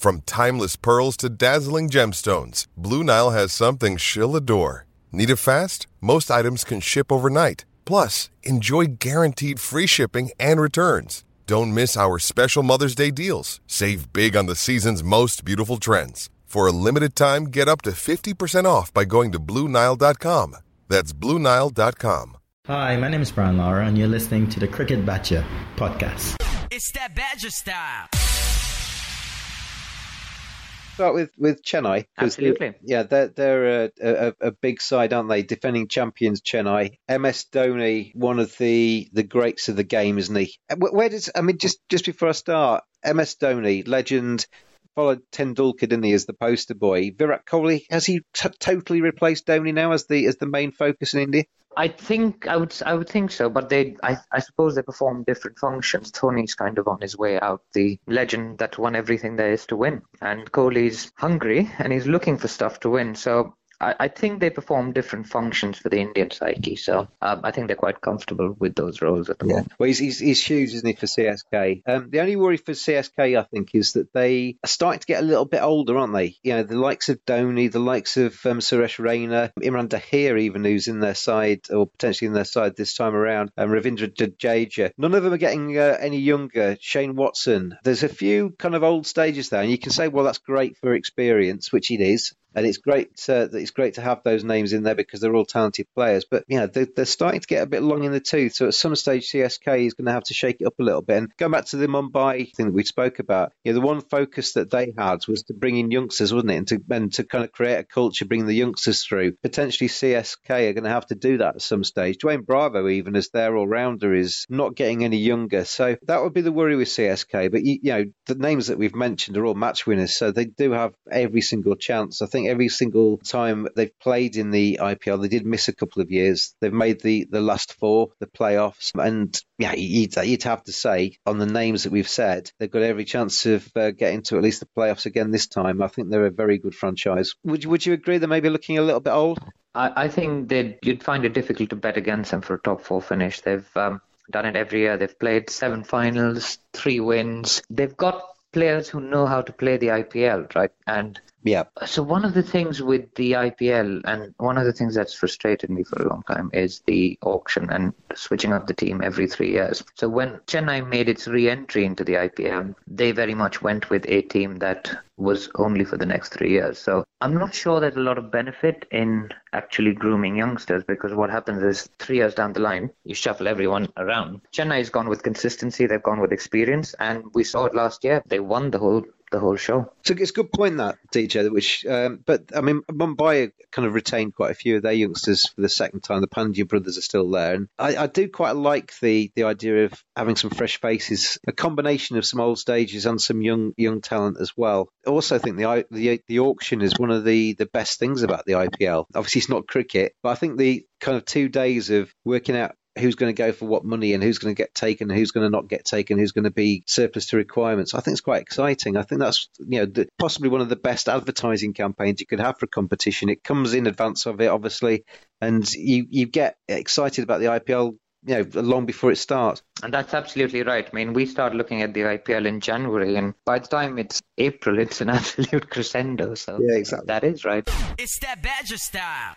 From timeless pearls to dazzling gemstones, Blue Nile has something she'll adore. Need it fast? Most items can ship overnight. Plus, enjoy guaranteed free shipping and returns. Don't miss our special Mother's Day deals. Save big on the season's most beautiful trends. For a limited time, get up to 50% off by going to BlueNile.com. That's BlueNile.com. Hi, my name is Brian Lara, and you're listening to the Cricket Badger podcast. It's that Badger style. Start with with Chennai. Absolutely. yeah, they're they're a, a, a big side, aren't they? Defending champions, Chennai. MS Dhoni, one of the the greats of the game, isn't he? Where, where does I mean just just before I start, MS Dhoni, legend. Followed Tendulkar, didn't he, as the poster boy? Virat Kohli has he t- totally replaced Dhoni now as the as the main focus in India? I think I would I would think so, but they I, I suppose they perform different functions. Dhoni's kind of on his way out, the legend that won everything there is to win, and Kohli's hungry and he's looking for stuff to win. So I, I think they perform different functions for the Indian psyche. So um, I think they're quite comfortable with those roles at the moment. Well, he's, he's, he's huge, isn't he, for CSK? Um, the only worry for CSK, I think, is that they are starting to get a little bit older, aren't they? You know, the likes of Dhoni, the likes of um, Suresh Raina, Imran Tahir, even who's in their side or potentially in their side this time around, and Ravindra Jadeja. None of them are getting uh, any younger. Shane Watson. There's a few kind of old stages there, and you can say, well, that's great for experience, which it is. And it's great uh, it's great to have those names in there because they're all talented players. But you know they're, they're starting to get a bit long in the tooth. So at some stage, CSK is going to have to shake it up a little bit. And going back to the Mumbai thing that we spoke about, you know, the one focus that they had was to bring in youngsters, wasn't it? And to and to kind of create a culture, bring the youngsters through. Potentially, CSK are going to have to do that at some stage. Dwayne Bravo, even as their all rounder, is not getting any younger. So that would be the worry with CSK. But you, you know, the names that we've mentioned are all match winners, so they do have every single chance. I think every single time they've played in the IPL, they did miss a couple of years. They've made the, the last four, the playoffs, and yeah, you'd, you'd have to say on the names that we've said, they've got every chance of uh, getting to at least the playoffs again this time. I think they're a very good franchise. Would would you agree they're maybe looking a little bit old? I, I think that you'd find it difficult to bet against them for a top four finish. They've um, done it every year. They've played seven finals, three wins. They've got players who know how to play the IPL, right? And Yeah. so one of the things with the IPL, and one of the things that's frustrated me for a long time, is the auction and switching up the team every three years. So when Chennai made its re-entry into the IPL, they very much went with a team that was only for the next three years. So I'm not sure there's a lot of benefit in actually grooming youngsters because what happens is three years down the line, you shuffle everyone around. Chennai's gone with consistency, they've gone with experience, and we saw it last year. They won the whole the whole show. So it's a good point that DJ. Which, um, but I mean, Mumbai kind of retained quite a few of their youngsters for the second time. The Pandya brothers are still there, and I, I do quite like the the idea of having some fresh faces, a combination of some old stages and some young young talent as well. I also think the the the auction is one of the the best things about the IPL. Obviously, it's not cricket, but I think the kind of two days of working out who's going to go for what money and who's going to get taken, who's going to not get taken, who's going to be surplus to requirements. I think it's quite exciting. I think that's you know the, possibly one of the best advertising campaigns you could have for competition. It comes in advance of it, obviously, and you you get excited about the IPL. You know, long before it starts. And that's absolutely right. I mean, we start looking at the IPL in January, and by the time it's April, it's an absolute crescendo. So Yeah, exactly. that is right. It's that Badger style.